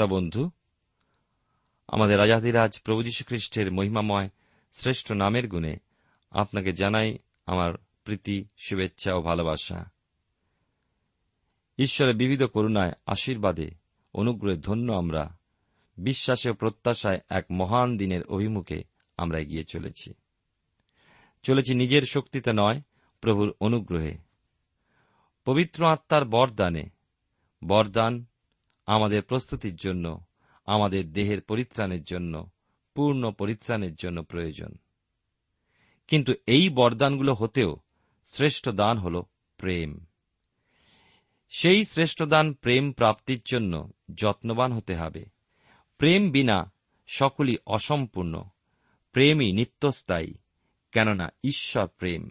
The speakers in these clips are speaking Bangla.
শ্রোতা বন্ধু, আমাদের রাজাধিরাজ প্রভু খ্রিস্টের মহিমাময় শ্রেষ্ঠ নামের গুণে আপনাকে জানাই আমার প্রীতি, শুভেচ্ছা ও ভালোবাসা। ঈশ্বরের বিবিধ করুণায়, আশীর্বাদে অনুগ্রহে ধন্য আমরা, বিশ্বাসে ও প্রত্যাশায় এক মহান দিনের অভিমুখে আমরা এগিয়ে চলেছি। চলেছি নিজের শক্তিতে নয়, প্রভুর অনুগ্রহে। পবিত্র আত্মার বরদানে, বরদান আমাদের প্রস্তুতির জন্য, আমাদের দেহের পরিত্রাণের জন্য, পূর্ণ পরিত্রাণের জন্য প্রয়োজন। কিন্তু এই বরদানগুলো হতেও শ্রেষ্ঠ দান হল প্রেম। সেই শ্রেষ্ঠ দান প্রেম প্রাপ্তির জন্য যত্নবান হতে হবে। প্রেম বিনা সকলই অসম্পূর্ণ, প্রেমই নিত্যস্থায়ী, কেননা ঈশ্বর প্রেম।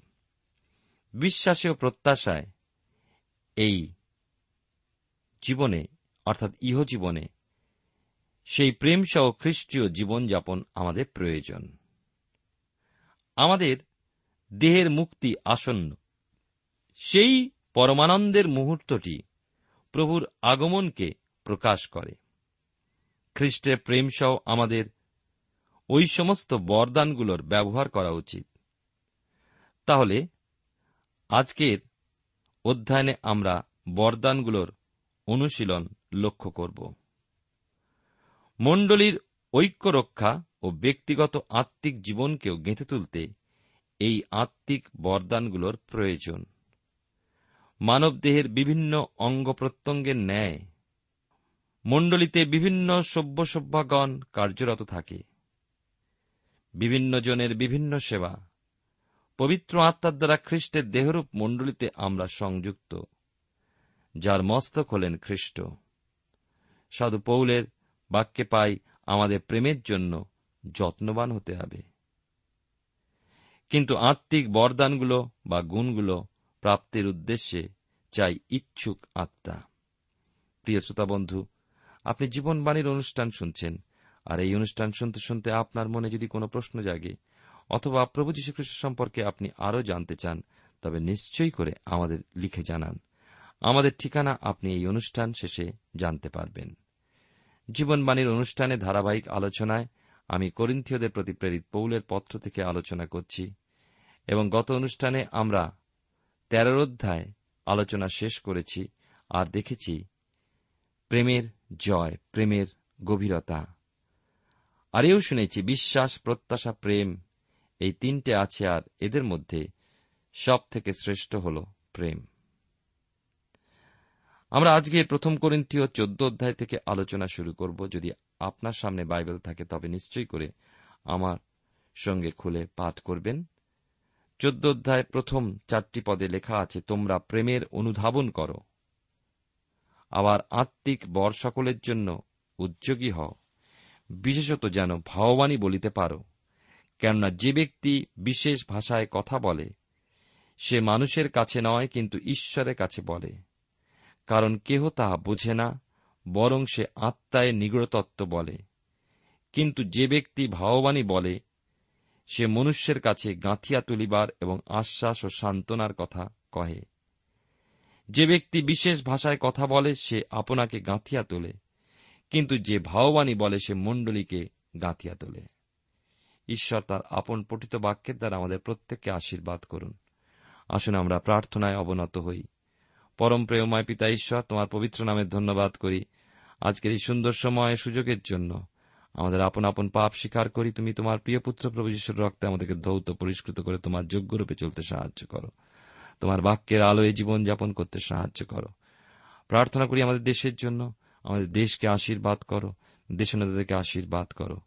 বিশ্বাসে ও প্রত্যাশায় এই জীবনে অর্থাৎ ইহজীবনে, সেই প্রেমসহ খ্রিস্টীয় জীবনযাপন আমাদের প্রয়োজন। আমাদের দেহের মুক্তি আসন্ন, সেই পরমানন্দের মুহূর্তটি প্রভুর আগমনকে প্রকাশ করে। খ্রিস্টের প্রেমসহ আমাদের ওই সমস্ত বরদানগুলোর ব্যবহার করা উচিত। তাহলে আজকের অধ্যয়নে আমরা বরদানগুলোর অনুশীলন লক্ষ্য করব। মণ্ডলীর ঐক্য রক্ষা ও ব্যক্তিগত আত্মিক জীবনকেও গেঁথে তুলতে এই আত্মিক বরদানগুলোর প্রয়োজন। মানবদেহের বিভিন্ন অঙ্গ প্রত্যঙ্গের ন্যায় মণ্ডলীতে বিভিন্ন সভ্য সভ্যাগণ কার্যরত থাকে। বিভিন্ন জনের বিভিন্ন সেবা, পবিত্র আত্মার দ্বারা খ্রিস্টের দেহরূপ মণ্ডলীতে আমরা সংযুক্ত, যার মস্তক হলেন খ্রিস্ট। সাধু পৌলের বাক্যে পাই, আমাদের প্রেমের জন্য যত্নবান হতে হবে। কিন্তু আত্মিক বরদানগুলো বা গুণগুলো প্রাপ্তির উদ্দেশ্যে চাই ইচ্ছুক আত্মা। প্রিয় শ্রোতা বন্ধু, আপনি জীবনবাণীর অনুষ্ঠান শুনছেন, আর এই অনুষ্ঠান শুনতে শুনতে আপনার মনে যদি কোনো প্রশ্ন জাগে, অথবা প্রভু যীশুখ্রিস্ট সম্পর্কে আপনি আরও জানতে চান, তবে নিশ্চয়ই করে আমাদের লিখে জানান। আমাদের ঠিকানা আপনি এই অনুষ্ঠান শেষে জানতে পারবেন। জীবনবাণীর অনুষ্ঠানে ধারাবাহিক আলোচনায় আমি করিন্থীয়দের প্রতি প্রেরিত পৌলের পত্র থেকে আলোচনা করছি এবং গত অনুষ্ঠানে আমরা তেরোর অধ্যায় আলোচনা শেষ করেছি আর দেখেছি প্রেমের জয়, প্রেমের গভীরতা। আর এও শুনেছি, বিশ্বাস, প্রত্যাশা, প্রেম, এই তিনটে আছে আর এদের মধ্যে সব থেকে শ্রেষ্ঠ হল প্রেম। আমরা আজকে প্রথম করিন্থীয় চোদ্দ অধ্যায় থেকে আলোচনা শুরু করব। যদি আপনার সামনে বাইবেল থাকে, তবে নিশ্চয়ই করে আমার সঙ্গে খুলে পাঠ করবেন। চোদ্দ অধ্যায় প্রথম চারটি পদে লেখা আছে, তোমরা প্রেমের অনুধাবন করো। আবার আত্মিক বর সকলের জন্য উদ্যোগী হও। বিশেষত যেন ভাববাণী বলিতে পারো। কেননা যে ব্যক্তি বিশেষ ভাষায় কথা বলে, সে মানুষের কাছে নয়, কিন্তু ঈশ্বরের কাছে বলে। কারণ কেহ তাহা বোঝে না, বরং সে আত্মায় নিগড়তত্ত্ব বলে। কিন্তু যে ব্যক্তি ভাববাণী বলে, সে মনুষ্যের কাছে গাঁথিয়া তুলিবার এবং আশ্বাস ও সান্ত্বনার কথা কহে। যে ব্যক্তি বিশেষ ভাষায় কথা বলে, সে আপনাকে গাঁথিয়া তোলে, কিন্তু যে ভাববাণী বলে, সে মণ্ডলীকে গাঁথিয়া তোলে। ঈশ্বর তার আপন পঠিত বাক্যের দ্বারা আমাদের প্রত্যেককে আশীর্বাদ করুন। আসুন আমরা প্রার্থনায় অবনত হই। পরম প্রেমময় পিতা ঈশ্বর, তোমার পবিত্র নামে ধন্যবাদ করি। আজকের এই সুন্দর সময় সুযোগের জন্য আমাদের আপন আপন পাপ স্বীকার করি। তুমি তোমার প্রিয় পুত্র প্রভু যিশুর রক্তে আমাদেরকে ধৌত, পরিষ্কৃত করে তোমার যোগ্যরূপে চলতে সাহায্য করো। তোমার বাক্যের আলোয় জীবন যাপন করতে সাহায্য করো। প্রার্থনা করি আমাদের দেশের জন্য, আমাদের দেশকে আশীর্বাদ করো দেশনেতাদেরকে আশীর্বাদ করো।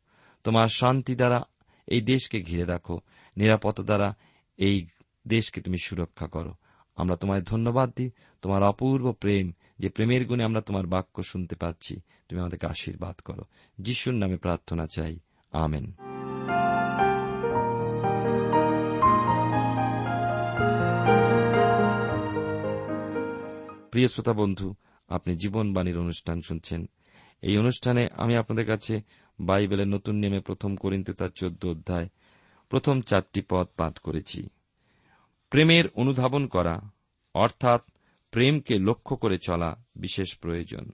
তোমার শান্তি দ্বারা এই দেশকে ঘিরে রাখো, নিরাপত্তা দ্বারা এই দেশকে তুমি সুরক্ষা করো। আমরা তোমায় ধন্যবাদ দিই। তোমার অপূর্ব প্রেম, যে প্রেমের গুণে আমরা তোমার বাক্য শুনতে পাচ্ছি, তুমি আমাদেরকে আশীর্বাদ করো। যিশুর নামে প্রার্থনা চাই। আমেন। প্রিয় শ্রোতা বন্ধু, আপনি জীবনবাণীর অনুষ্ঠান শুনছেন। এই অনুষ্ঠানে আমি আপনাদের কাছে বাইবেলের নতুন নেমে প্রথম করিন্তু তার চোদ্দ অধ্যায় প্রথম চারটি পদ পাঠ করেছি। প্রেমের অনুধাবন করা, অর্থাৎ প্রেমকে লক্ষ্য করে চলা বিশেষ প্রয়োজন।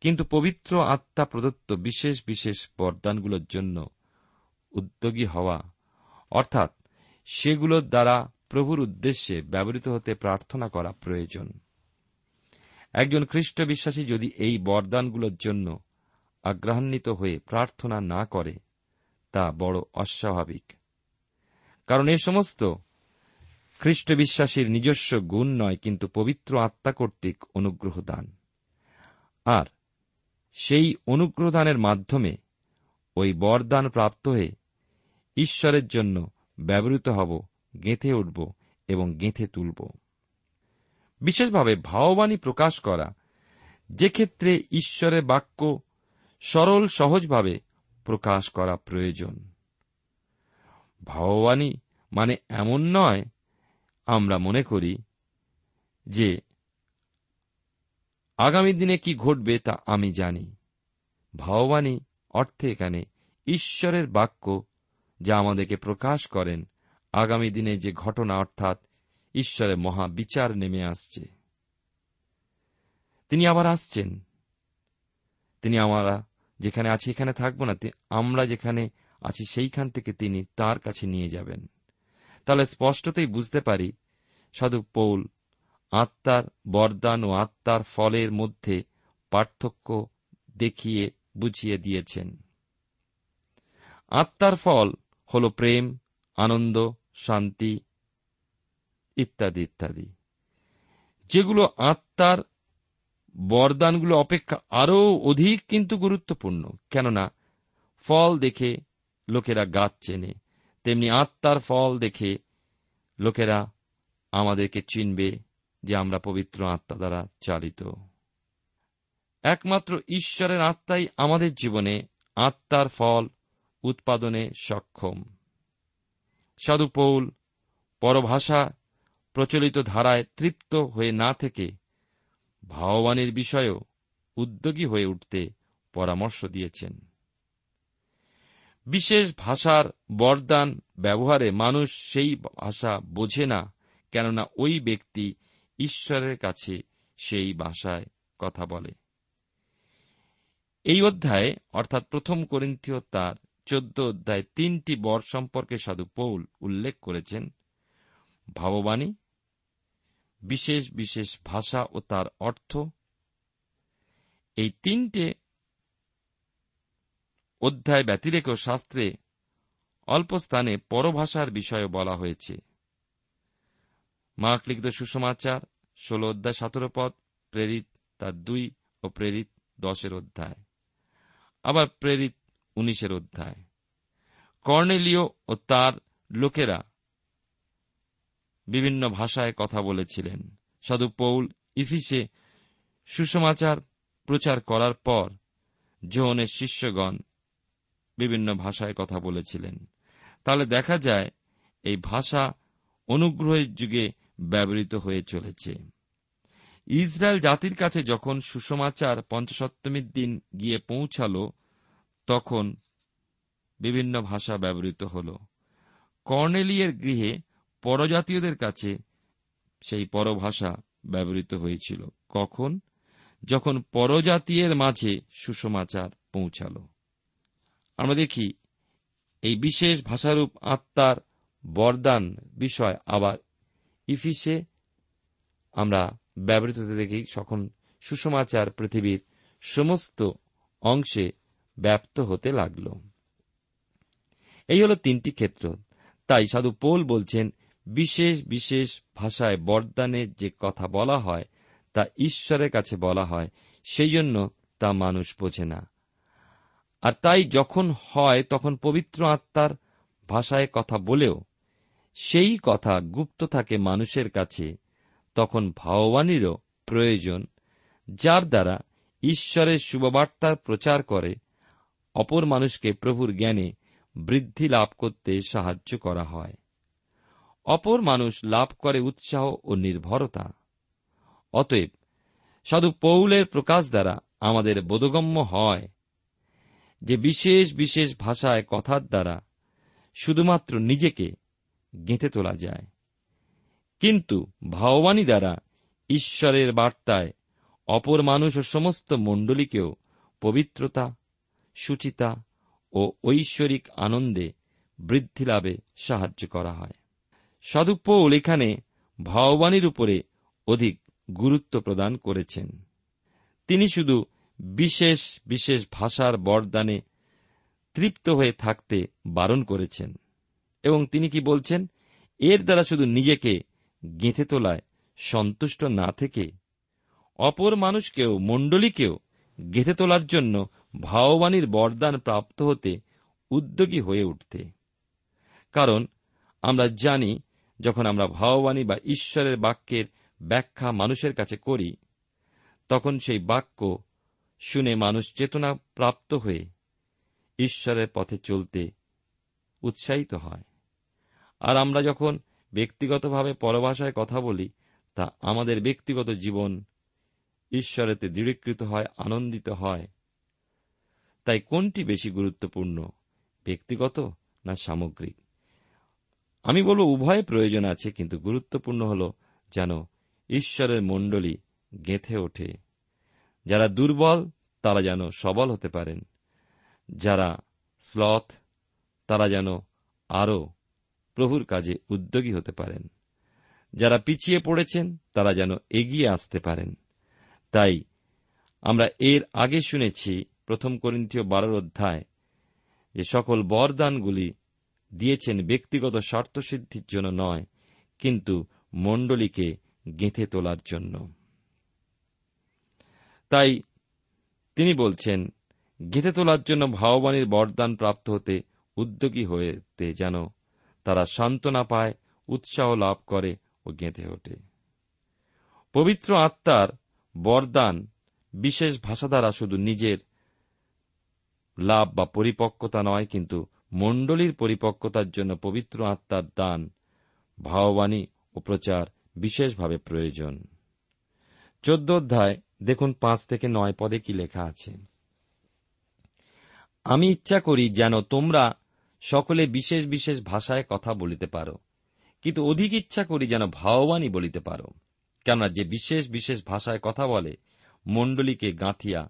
কিন্তু পবিত্র আত্মা প্রদত্ত বিশেষ বিশেষ বরদানগুলোর জন্য উদ্যোগী হওয়া, অর্থাৎ সেগুলোর দ্বারা প্রভুর উদ্দেশ্যে ব্যবহৃত হতে প্রার্থনা করা প্রয়োজন। একজন খ্রিস্ট বিশ্বাসী যদি এই বরদানগুলোর জন্য আগ্রহান্বিত হয়ে প্রার্থনা না করে, তা বড় অস্বাভাবিক। কারণ এ সমস্ত খ্রিস্ট বিশ্বাসীর নিজস্ব গুণ নয়, কিন্তু পবিত্র আত্মা কর্তৃক অনুগ্রহ দান। আর সেই অনুগ্রহদানের মাধ্যমে ওই বরদান প্রাপ্ত হয়ে ঈশ্বরের জন্য ব্যবহৃত হব, গেঁথে উঠব এবং গেঁথে তুলব। বিশেষভাবে ভাববাণী প্রকাশ করা, যে ক্ষেত্রে ঈশ্বরের বাক্য সরল, সহজভাবে প্রকাশ করা প্রয়োজন। ভাববাণী মানে এমন নয় আমরা মনে করি যে আগামী দিনে কি ঘটবে তা আমি জানি। ভাববাণী অর্থে এখানে ঈশ্বরের বাক্য যা আমাদেরকে প্রকাশ করেন। আগামী দিনে যে ঘটনা অর্থাৎ ঈশ্বরের মহা বিচার নেমে আসছে। তিনি আবার আসছেন। তিনি আমরা যেখানে আছি, এখানে থাকব না। আমরা যেখানে আছি, সেইখান থেকে তিনি তার কাছে নিয়ে যাবেন। তাহলে স্পষ্টতই বুঝতে পারি, সাধু পৌল, আত্মার বরদান ও আত্মার ফলের মধ্যে পার্থক্য দেখিয়ে বুঝিয়ে দিয়েছেন। আত্মার ফল হল প্রেম, আনন্দ, শান্তি, ইত্যাদি ইত্যাদি। যেগুলো আত্মার বরদানগুলো অপেক্ষা আরও অধিক কিন্তু গুরুত্বপূর্ণ, কেননা ফল দেখে লোকেরা গাছ চেনে তেমনি আত্মার ফল দেখে লোকেরা আমাদেরকে চিনবে যে আমরা পবিত্র আত্মা দ্বারা চালিত। একমাত্র ঈশ্বরের আত্মাই আমাদের জীবনে আত্মার ফল উৎপাদনে সক্ষম। সাধু পৌল পরভাষা প্রচলিত ধারায় তৃপ্ত হয়ে না থেকে ভাববাণীর বিষয়েও উদ্যোগী হয়ে উঠতে পরামর্শ দিয়েছেন। বিশেষ ভাষার বরদান ব্যবহারে মানুষ সেই ভাষা বোঝে না, কেননা ওই ব্যক্তি ঈশ্বরের কাছে সেই ভাষায় কথা বলে। এই অধ্যায়ে, অর্থাৎ প্রথম করিন্থীয় তার চোদ্দ অধ্যায় তিনটি বর সম্পর্কে সাধু পৌল উল্লেখ করেছেন, ভাববাণী বিশেষ বিশেষ ভাষা ও তার অর্থ। এই তিনটে অধ্যায় ব্যতিরেক শাস্ত্রে অল্প স্থানে পরভাষার বিষয়ে বলা হয়েছে। মার্ক লিখিত সুসমাচার ষোলো অধ্যায় সতেরো পদ, প্রেরিত তার দুই ও প্রেরিত দশের অধ্যায়। আবার প্রেরিত উনিশের অধ্যায়। কর্নেলীয় ও তার লোকেরা বিভিন্ন ভাষায় কথা বলেছিলেন। সাধু পৌল ইফিসে সুসমাচার প্রচার করার পর জোহনের শিষ্যগণ বিভিন্ন ভাষায় কথা বলেছিলেন। তাহলে দেখা যায়, এই ভাষা অনুগ্রহের যুগে ব্যবহৃত হয়ে চলেছে। ইসরায়েল জাতির কাছে যখন সুসমাচার পঞ্চসপ্তমীর দিন গিয়ে পৌঁছাল, তখন বিভিন্ন ভাষা ব্যবহৃত হল। কর্নেলিয়ের গৃহে পরজাতীয়দের কাছে সেই পরভাষা ব্যবহৃত হয়েছিল। কখন? যখন পরজাতীয়ের মাঝে সুসমাচার পৌঁছাল। আমরা দেখি, এই বিশেষ ভাষারূপ আত্মার বরদান বিষয় আবার ইফিসে আমরা ব্যবহৃত হতে দেখি, যখন সুসমাচার পৃথিবীর সমস্ত অংশে ব্যাপ্ত হতে লাগল। এই হল তিনটি ক্ষেত্র। তাই সাধু পোল বলছেন, বিশেষ বিশেষ ভাষায় বরদানের যে কথা বলা হয়, তা ঈশ্বরের কাছে বলা হয়, সেই জন্য তা মানুষ বোঝে না। আর তাই যখন হয়, তখন পবিত্র আত্মার ভাষায় কথা বলেও, সেই কথা গুপ্ত থাকে মানুষের কাছে, তখন ভাববাণীরও প্রয়োজন, যার দ্বারা ঈশ্বরের শুভবার্তার প্রচার করে, অপর মানুষকে প্রভুর জ্ঞানে বৃদ্ধি লাভ করতে সাহায্য করা হয়। অপর মানুষ লাভ করে উৎসাহ ও নির্ভরতা। অতএব, সাধু পৌলের প্রকাশ দ্বারা আমাদের বোধগম্য হয়। যে বিশেষ বিশেষ ভাষায় কথার দ্বারা শুধুমাত্র নিজেকে গেঁথে তোলা যায়। কিন্তু ভাববাণী দ্বারা ঈশ্বরের বার্তায় অপর মানুষ ও সমস্ত মণ্ডলীকেও পবিত্রতা, সুচিতা ও ঐশ্বরিক আনন্দে বৃদ্ধি লাভে সাহায্য করা হয়। সদুপৌল এখানে ভাববাণীর উপরে অধিক গুরুত্ব প্রদান করেছেন। তিনি শুধু বিশেষ বিশেষ ভাষার বরদানে তৃপ্ত হয়ে থাকতে বারণ করেছেন। এবং তিনি কি বলছেন? এর দ্বারা শুধু নিজেকে গেঁথে তোলায় সন্তুষ্ট না থেকে অপর মানুষকেও, মণ্ডলীকেও গেঁথে তোলার জন্য ভাববাণীর বরদান প্রাপ্ত হতে উদ্যোগী হয়ে উঠতে। কারণ আমরা জানি, যখন আমরা ভাববাণী বা ঈশ্বরের বাক্যের ব্যাখ্যা মানুষের কাছে করি, তখন সেই বাক্য শুনে মানুষ চেতনা প্রাপ্ত হয়ে ঈশ্বরের পথে চলতে উৎসাহিত হয়। আর আমরা যখন ব্যক্তিগতভাবে পরভাষায় কথা বলি, তা আমাদের ব্যক্তিগত জীবন ঈশ্বরেতে দৃঢ়ীকৃত হয়, আনন্দিত হয়। তাই কোনটি বেশি গুরুত্বপূর্ণ, ব্যক্তিগত না সামগ্রিক? আমি বলব উভয় প্রয়োজন আছে, কিন্তু গুরুত্বপূর্ণ হল যেন ঈশ্বরের মণ্ডলী গেঁথে ওঠে। যারা দুর্বল, তারা যেন সবল হতে পারেন। যারা স্লথ তারা যেন আরও প্রভুর কাজে উদ্যোগী হতে পারেন। যারা পিছিয়ে পড়েছেন, তারা যেন এগিয়ে আসতে পারেন। তাই আমরা এর আগে শুনেছি প্রথম করিন্থীয় বারোর অধ্যায় যে সকল বরদানগুলি দিয়েছেন ব্যক্তিগত স্বার্থসিদ্ধির জন্য নয়, কিন্তু মণ্ডলীকে গেঁথে তোলার জন্য। তাই তিনি বলছেন, গেঁথে তোলার জন্য ভাববাণীর বরদান প্রাপ্ত হতে উদ্যোগী হয়েতে যেন তারা সান্ত্বনা পায়, উৎসাহ লাভ করে ও গেঁথে ওঠে। পবিত্র আত্মার বরদান বিশেষ ভাষা দ্বারা শুধু নিজের লাভ বা পরিপক্কতা নয়, কিন্তু মণ্ডলীর পরিপক্কতার জন্য পবিত্র আত্মার দান ভাববাণী ও প্রচার বিশেষভাবে প্রয়োজন। চোদ্দ অধ্যায় দেখুন পাঁচ থেকে নয় পদে কি লেখা আছে। আমি ইচ্ছা করি যেন তোমরা সকলে বিশেষ বিশেষ ভাষায় কথা বলিতে পারো, কিন্তু অধিক ইচ্ছা করি যেন ভাববাণী বলিতে পারো, কেননা যে বিশেষ বিশেষ ভাষায় কথা বলে, মণ্ডলীকে গাঁথিয়া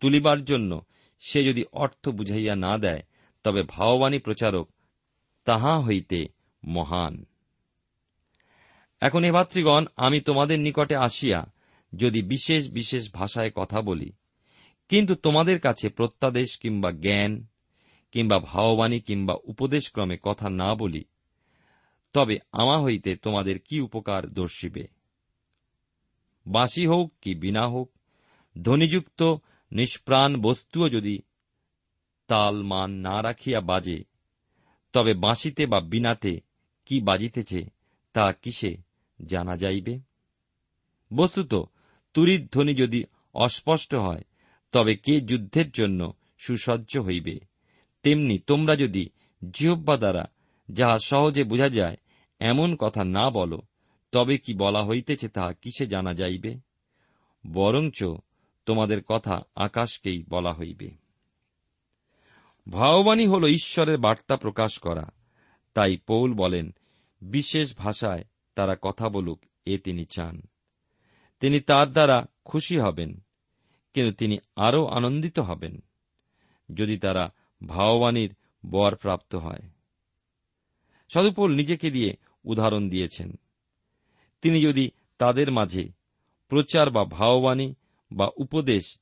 তুলিবার জন্য সে যদি অর্থ বুঝাইয়া না দেয়, তবে ভাববাণী প্রচারক তাহা হইতে মহান। এখন এ ভাতৃগণ, আমি তোমাদের নিকটে আসিয়া যদি বিশেষ বিশেষ ভাষায় কথা বলি, কিন্তু তোমাদের কাছে প্রত্যাদেশ কিংবা জ্ঞান, কিংবা ভাববাণী কিংবা উপদেশক্রমে কথা না বলি, তবে আমা হইতে তোমাদের কি উপকার দর্শিবে? বাঁশি হোক কি বিনা হোক, ধ্বনিযুক্ত নিষ্প্রাণ বস্তুও যদি তাল মান না রাখিয়া বাজে, তবে বাঁশিতে বা বিনাতে কি বাজিতেছে তা কিসে জানা যাইবে? বস্তুত তুরির ধ্বনি যদি অস্পষ্ট হয়, তবে কে যুদ্ধের জন্য সুসজ্জ হইবে? তেমনি তোমরা যদি জিহ্বা দ্বারা যাহা সহজে বোঝা যায়, এমন কথা না বলো, তবে কি বলা হইতেছে তাহা কিসে জানা যাইবে? বরঞ্চ তোমাদের কথা আকাশকেই বলা হইবে। ভাববাণী হল ঈশ্বরের বার্তা প্রকাশ করা। তাই পৌল বলেন, বিশেষ ভাষায় তারা কথা বলুক, এ তিনি চান। তিনি তার দ্বারা খুশি হবেন, কিন্তু তিনি আরও আনন্দিত হবেন, যদি তারা ভাববাণীর বর প্রাপ্ত হয়। সদুপোল নিজেকে দিয়ে উদাহরণ দিয়েছেন। তিনি যদি তাদের মাঝে প্রচার বা ভাববাণী বা উপদেশ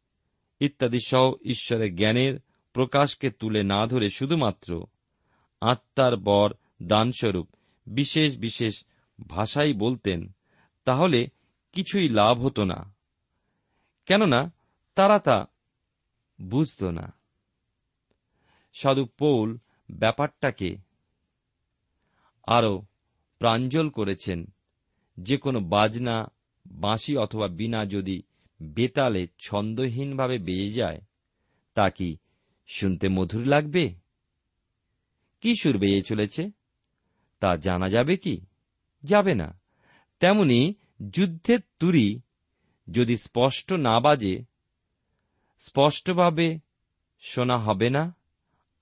ইত্যাদি সহ ঈশ্বরের জ্ঞানের প্রকাশকে তুলে না ধরে শুধুমাত্র আত্মার বর দানস্বরূপ বিশেষ বিশেষ ভাষাই বলতেন, তাহলে কিছুই লাভ হতো না। কেননা তারা তা বুঝত না। সাধু পৌল ব্যাপারটাকে আরও প্রাঞ্জল করেছেন। যে কোনো বাজনা, বাঁশি অথবা বিনা যদি বেতালে ছন্দহীনভাবে বেজে যায়, তা কি শুনতে মধুর লাগবে? কি সুর বেয়ে চলেছে? তা জানা যাবে কি? যাবে না। তেমনি যুদ্ধের তুরি যদি স্পষ্ট না বাজে, স্পষ্টভাবে শোনা হবে না,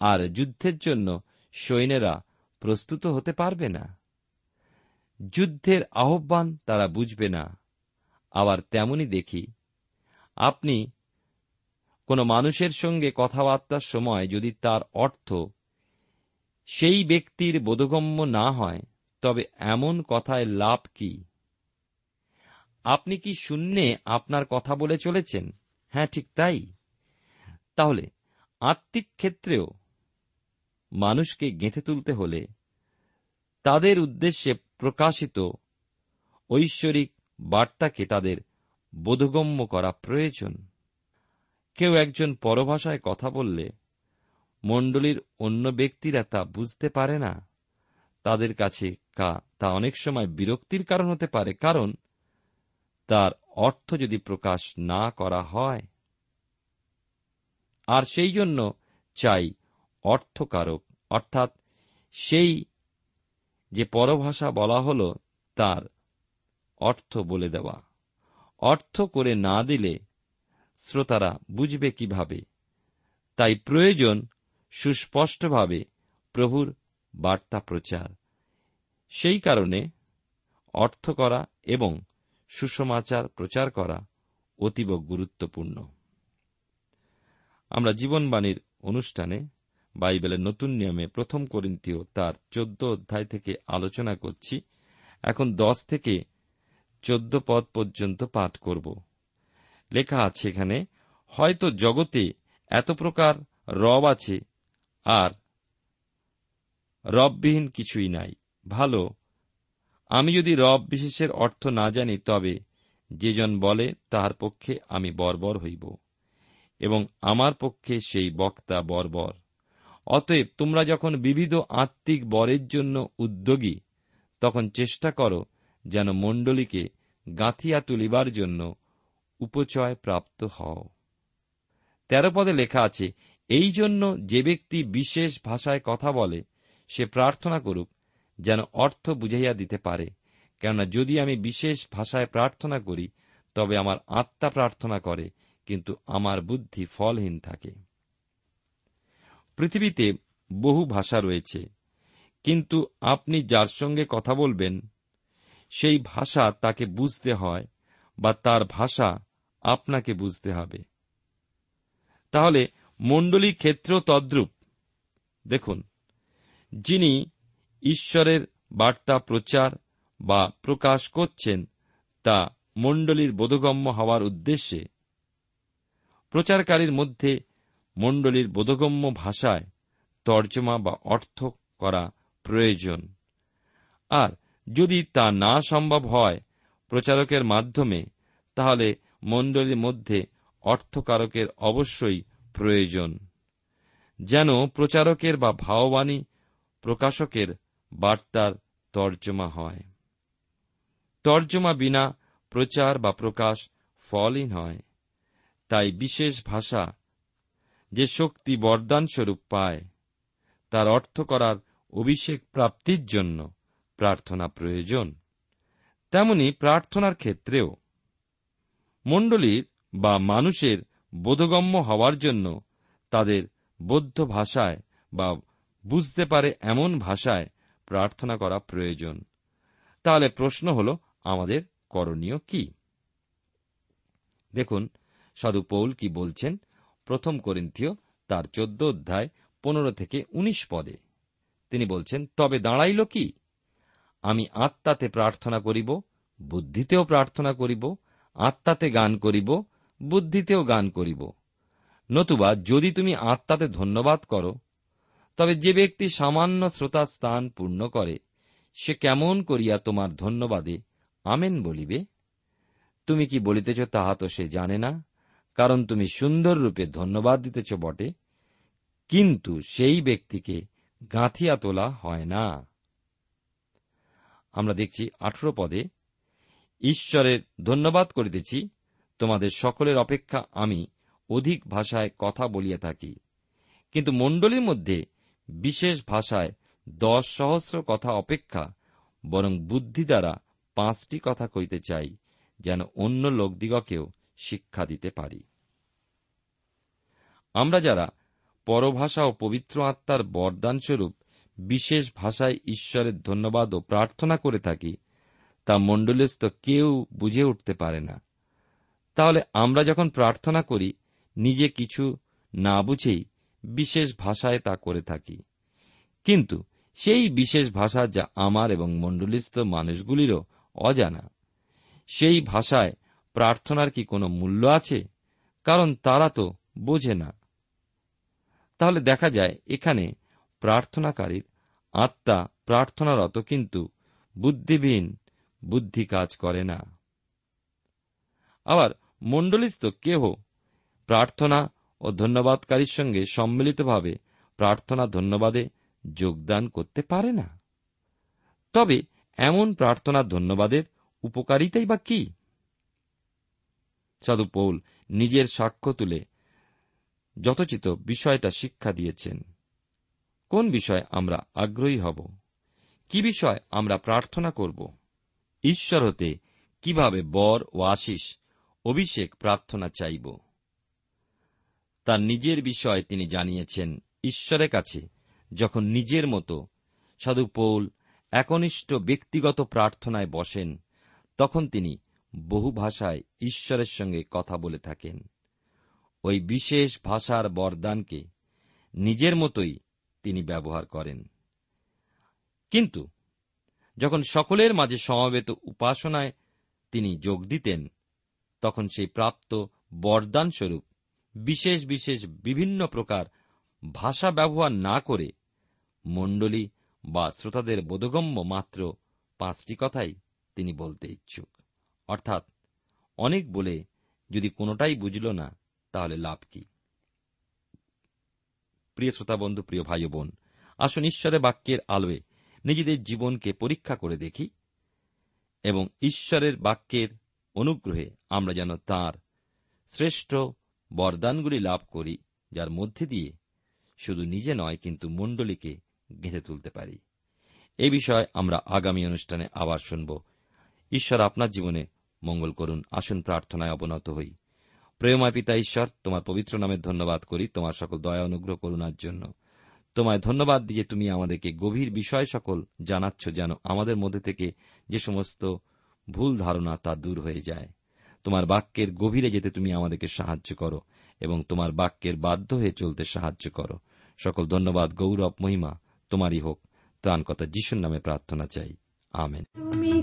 আর যুদ্ধের জন্য সৈন্যরা প্রস্তুত হতে পারবে না। যুদ্ধের আহ্বান তারা বুঝবে না। আবার তেমনি দেখি, আপনি কোন মানুষের সঙ্গে কথাবার্তার সময় যদি তার অর্থ সেই ব্যক্তির বোধগম্য না হয়, তবে এমন কথায় লাভ কি? আপনি কি শূন্যে আপনার কথা বলে চলেছেন? হ্যাঁ ঠিক তাই। তাহলে, আত্মিক ক্ষেত্রেও মানুষকে গেঁথে তুলতে হলে তাদের উদ্দেশ্যে প্রকাশিত ঐশ্বরিক বার্তাকে তাদের বোধগম্য করা প্রয়োজন। কেউ একজন পরভাষায় কথা বললে মণ্ডলীর অন্য ব্যক্তিরা তা বুঝতে পারে না। তাদের কাছে কা, তা অনেক সময় বিরক্তির কারণ হতে পারে। কারণ তার অর্থ যদি প্রকাশ না করা হয়। আর সেই জন্য চাই অর্থকারক, অর্থাৎ সেই যে পরভাষা বলা হল তার অর্থ বলে দেওয়া। অর্থ করে না দিলে শ্রোতারা বুঝবে কীভাবে? তাই প্রয়োজন সুস্পষ্টভাবে প্রভুর বার্তা প্রচার। সেই কারণে অর্থ করা এবং সুসমাচার প্রচার করা অতীব গুরুত্বপূর্ণ। আমরা জীবনবাণীর অনুষ্ঠানে বাইবেলের নতুন নিয়মে প্রথম করিন্তীয় তার চোদ্দ অধ্যায় থেকে আলোচনা করছি। এখন দশ থেকে চোদ্দ পদ পর্যন্ত পাঠ করব। লেখা আছে এখানে, হয়তো জগতে এত প্রকার রব আছে, আর রববিহীন কিছুই নাই। ভালো আমি যদি রব বিশেষের অর্থ না জানি, তবে যেজন বলে, তাহার পক্ষে আমি বর্বর হইব, এবং আমার পক্ষে সেই বক্তা বর্বর। অতএব তোমরা যখন বিবিধ আত্মিক বরের জন্য উদ্যোগী, তখন চেষ্টা করো যেন মণ্ডলীকে গাঁথিয়া তুলিবার জন্য উপচয় প্রাপ্ত হও। তেরো পদে লেখা আছে, এই জন্য যে ব্যক্তি বিশেষ ভাষায় কথা বলে, সে প্রার্থনা করুক যেন অর্থ বুঝাইয়া দিতে পারে, কেননা যদি আমি বিশেষ ভাষায় প্রার্থনা করি, তবে আমার আত্মা প্রার্থনা করে, কিন্তু আমার বুদ্ধি ফলহীন থাকে। পৃথিবীতে বহু ভাষা রয়েছে, কিন্তু আপনি যার সঙ্গে কথা বলবেন, সেই ভাষা তাকে বুঝতে হয় বা তার ভাষা আপনাকে বুঝতে হবে। তাহলে মণ্ডলী ক্ষেত্র তদ্রূপ। দেখুন, যিনি ঈশ্বরের বার্তা প্রচার বা প্রকাশ করছেন তা মণ্ডলীর বোধগম্য হওয়ার উদ্দেশ্যে। প্রচারকারীর মধ্যে মণ্ডলীর বোধগম্য ভাষায় তর্জমা বা অর্থ করা প্রয়োজন। আর যদি তা না সম্ভব হয় প্রচারকের মাধ্যমে, তাহলে মণ্ডলীর মধ্যে অর্থকারকের অবশ্যই প্রয়োজন। যেন প্রচারকের বা ভাববাণী প্রকাশকের বার্তার তর্জমা হয়। তর্জমা বিনা প্রচার বা প্রকাশ ফলহীন হয় তাই বিশেষ ভাষা যে শক্তি বরদান স্বরূপ পায়, তার অর্থ করার অভিষেক প্রাপ্তির জন্য প্রার্থনা প্রয়োজন। তেমনি প্রার্থনার ক্ষেত্রেও মণ্ডলীর বা মানুষের বোধগম্য হওয়ার জন্য তাদের বৌদ্ধ ভাষায় বা বুঝতে পারে এমন ভাষায় প্রার্থনা করা প্রয়োজন। তাহলে প্রশ্ন হল, আমাদের করণীয় কি? দেখুন, সাধু পৌল কি বলছেন? প্রথম করিন্থীয় তার চোদ্দ অধ্যায় পনেরো থেকে উনিশ পদে। তিনি বলছেন, তবে দাঁড়াইল কি? আমি আত্মাতে প্রার্থনা করিব, বুদ্ধিতেও প্রার্থনা করিব, আত্মাতে গান করিব, বুদ্ধিতেও গান করিব। নতুবা যদি তুমি আত্মাতে ধন্যবাদ করো তবে যে ব্যক্তি সামান্য শ্রোতা স্থান পূর্ণ করে, সে কেমন করিয়া তোমার ধন্যবাদে আমেন বলিবে? তুমি কি বলিতেছ তাহা তো সে জানে না, কারণ তুমি সুন্দর রূপে ধন্যবাদ দিতেছ বটে, কিন্তু সেই ব্যক্তিকে গাঁথিয়া তোলা হয় না। আমরা দেখছি আঠেরো পদে, ঈশ্বরের ধন্যবাদ করিতেছি, তোমাদের সকলের অপেক্ষা আমি অধিক ভাষায় কথা বলিয়া থাকি, কিন্তু মণ্ডলীর মধ্যে বিশেষ ভাষায় দশ সহস্র কথা অপেক্ষা, বরং বুদ্ধি দ্বারা পাঁচটি কথা কইতে চাই, যেন অন্য লোকদিগকেও শিক্ষা দিতে পারি। আমরা যারা পরভাষা ও পবিত্র আত্মার বরদানস্বরূপ বিশেষ ভাষায় ঈশ্বরের ধন্যবাদ ও প্রার্থনা করে থাকি, তা মণ্ডলস্থ কেউ বুঝে উঠতে পারে না। তাহলে আমরা যখন প্রার্থনা করি, নিজে কিছু না বুঝেই বিশেষ ভাষায় তা করে থাকি। কিন্তু সেই বিশেষ ভাষা যা আমার এবং মণ্ডলিস্থ মানুষগুলিরও অজানা। সেই ভাষায় প্রার্থনার কি কোনো মূল্য আছে? কারণ তারা তো বোঝে না। তাহলে দেখা যায়, এখানে প্রার্থনাকারীর আত্মা প্রার্থনারত কিন্তু বুদ্ধিবিহীন, বুদ্ধি কাজ করে না। আবার মণ্ডলিস্থ কেহ প্রার্থনা ও ধন্যবাদকারীর সঙ্গে সম্মিলিতভাবে প্রার্থনা ধন্যবাদে যোগদান করতে পারে না। তবে এমন প্রার্থনা ধন্যবাদের উপকারিতাই বা কি? সাধু পৌল নিজের সাক্ষ্য তুলে যথোচিত বিষয়টা শিক্ষা দিয়েছেন। কোন বিষয় আমরা আগ্রহী হব? কি বিষয় আমরা প্রার্থনা করব? ঈশ্বর হতে কীভাবে বর ও আশিস অভিষেক প্রার্থনা চাইব? তার নিজের বিষয় তিনি জানিয়েছেন ঈশ্বরের কাছে, যখন নিজের মতো সাধু পৌল একনিষ্ঠ ব্যক্তিগত প্রার্থনায় বসেন, তখন তিনি বহু ভাষায় ঈশ্বরের সঙ্গে কথা বলে থাকেন। ওই বিশেষ ভাষার বরদানকে নিজের মতোই তিনি ব্যবহার করেন। কিন্তু যখন সকলের মাঝে সমবেত উপাসনায় তিনি যোগ দিতেন, তখন সেই প্রাপ্ত বরদান স্বরূপ বিশেষ বিশেষ বিভিন্ন প্রকার ভাষা ব্যবহার না করে মণ্ডলী বা শ্রোতাদের বোধগম্য মাত্র পাঁচটি কথাই তিনি বলতে ইচ্ছুক। অর্থাৎ অনেক বলে যদি কোনোটাই বুঝল না, তাহলে লাভ কি? প্রিয় শ্রোতা বন্ধু, প্রিয় ভাই বোন, আসুন ঈশ্বরের বাক্যের আলোয় নিজেদের জীবনকে পরীক্ষা করে দেখি এবং ঈশ্বরের বাক্যের অনুগ্রহে আমরা যেন তার শ্রেষ্ঠ বরদানগুলি লাভ করি, যার মধ্যে দিয়ে শুধু নিজে নয়, কিন্তু মণ্ডলীকে গেঁথে তুলতে পারি। এ বিষয়ে আমরা আগামী অনুষ্ঠানে আবার শুনব। ঈশ্বর আপনার জীবনে মঙ্গল করুন, আসুন প্রার্থনায় অবনত হই। প্রেমায় পিতা ঈশ্বর, তোমার পবিত্র নামে ধন্যবাদ করি, তোমার সকল দয়া অনুগ্রহ করুণার জন্য। তোমায় ধন্যবাদ দিয়ে তুমি আমাদেরকে গভীর বিষয় সকল জানাচ্ছ, যেন আমাদের মধ্যে থেকে যে সমস্ত ভুল ধারণা তা দূর হয়ে যায়। তোমার বাক্যের গভীরে যেতে তুমি আমাদেরকে সাহায্য করো এবং তোমার বাক্যের বাধ্য হয়ে চলতে সাহায্য করো। সকল ধন্যবাদ, গৌরব, মহিমা তোমারই হোক। ত্রাণকতা যিশুর নামে প্রার্থনা চাই। আমেন। তুমি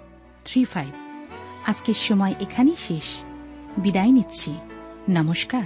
three five. আজকের সময় এখানেই শেষ। বিদায় নিচ্ছি। নমস্কার।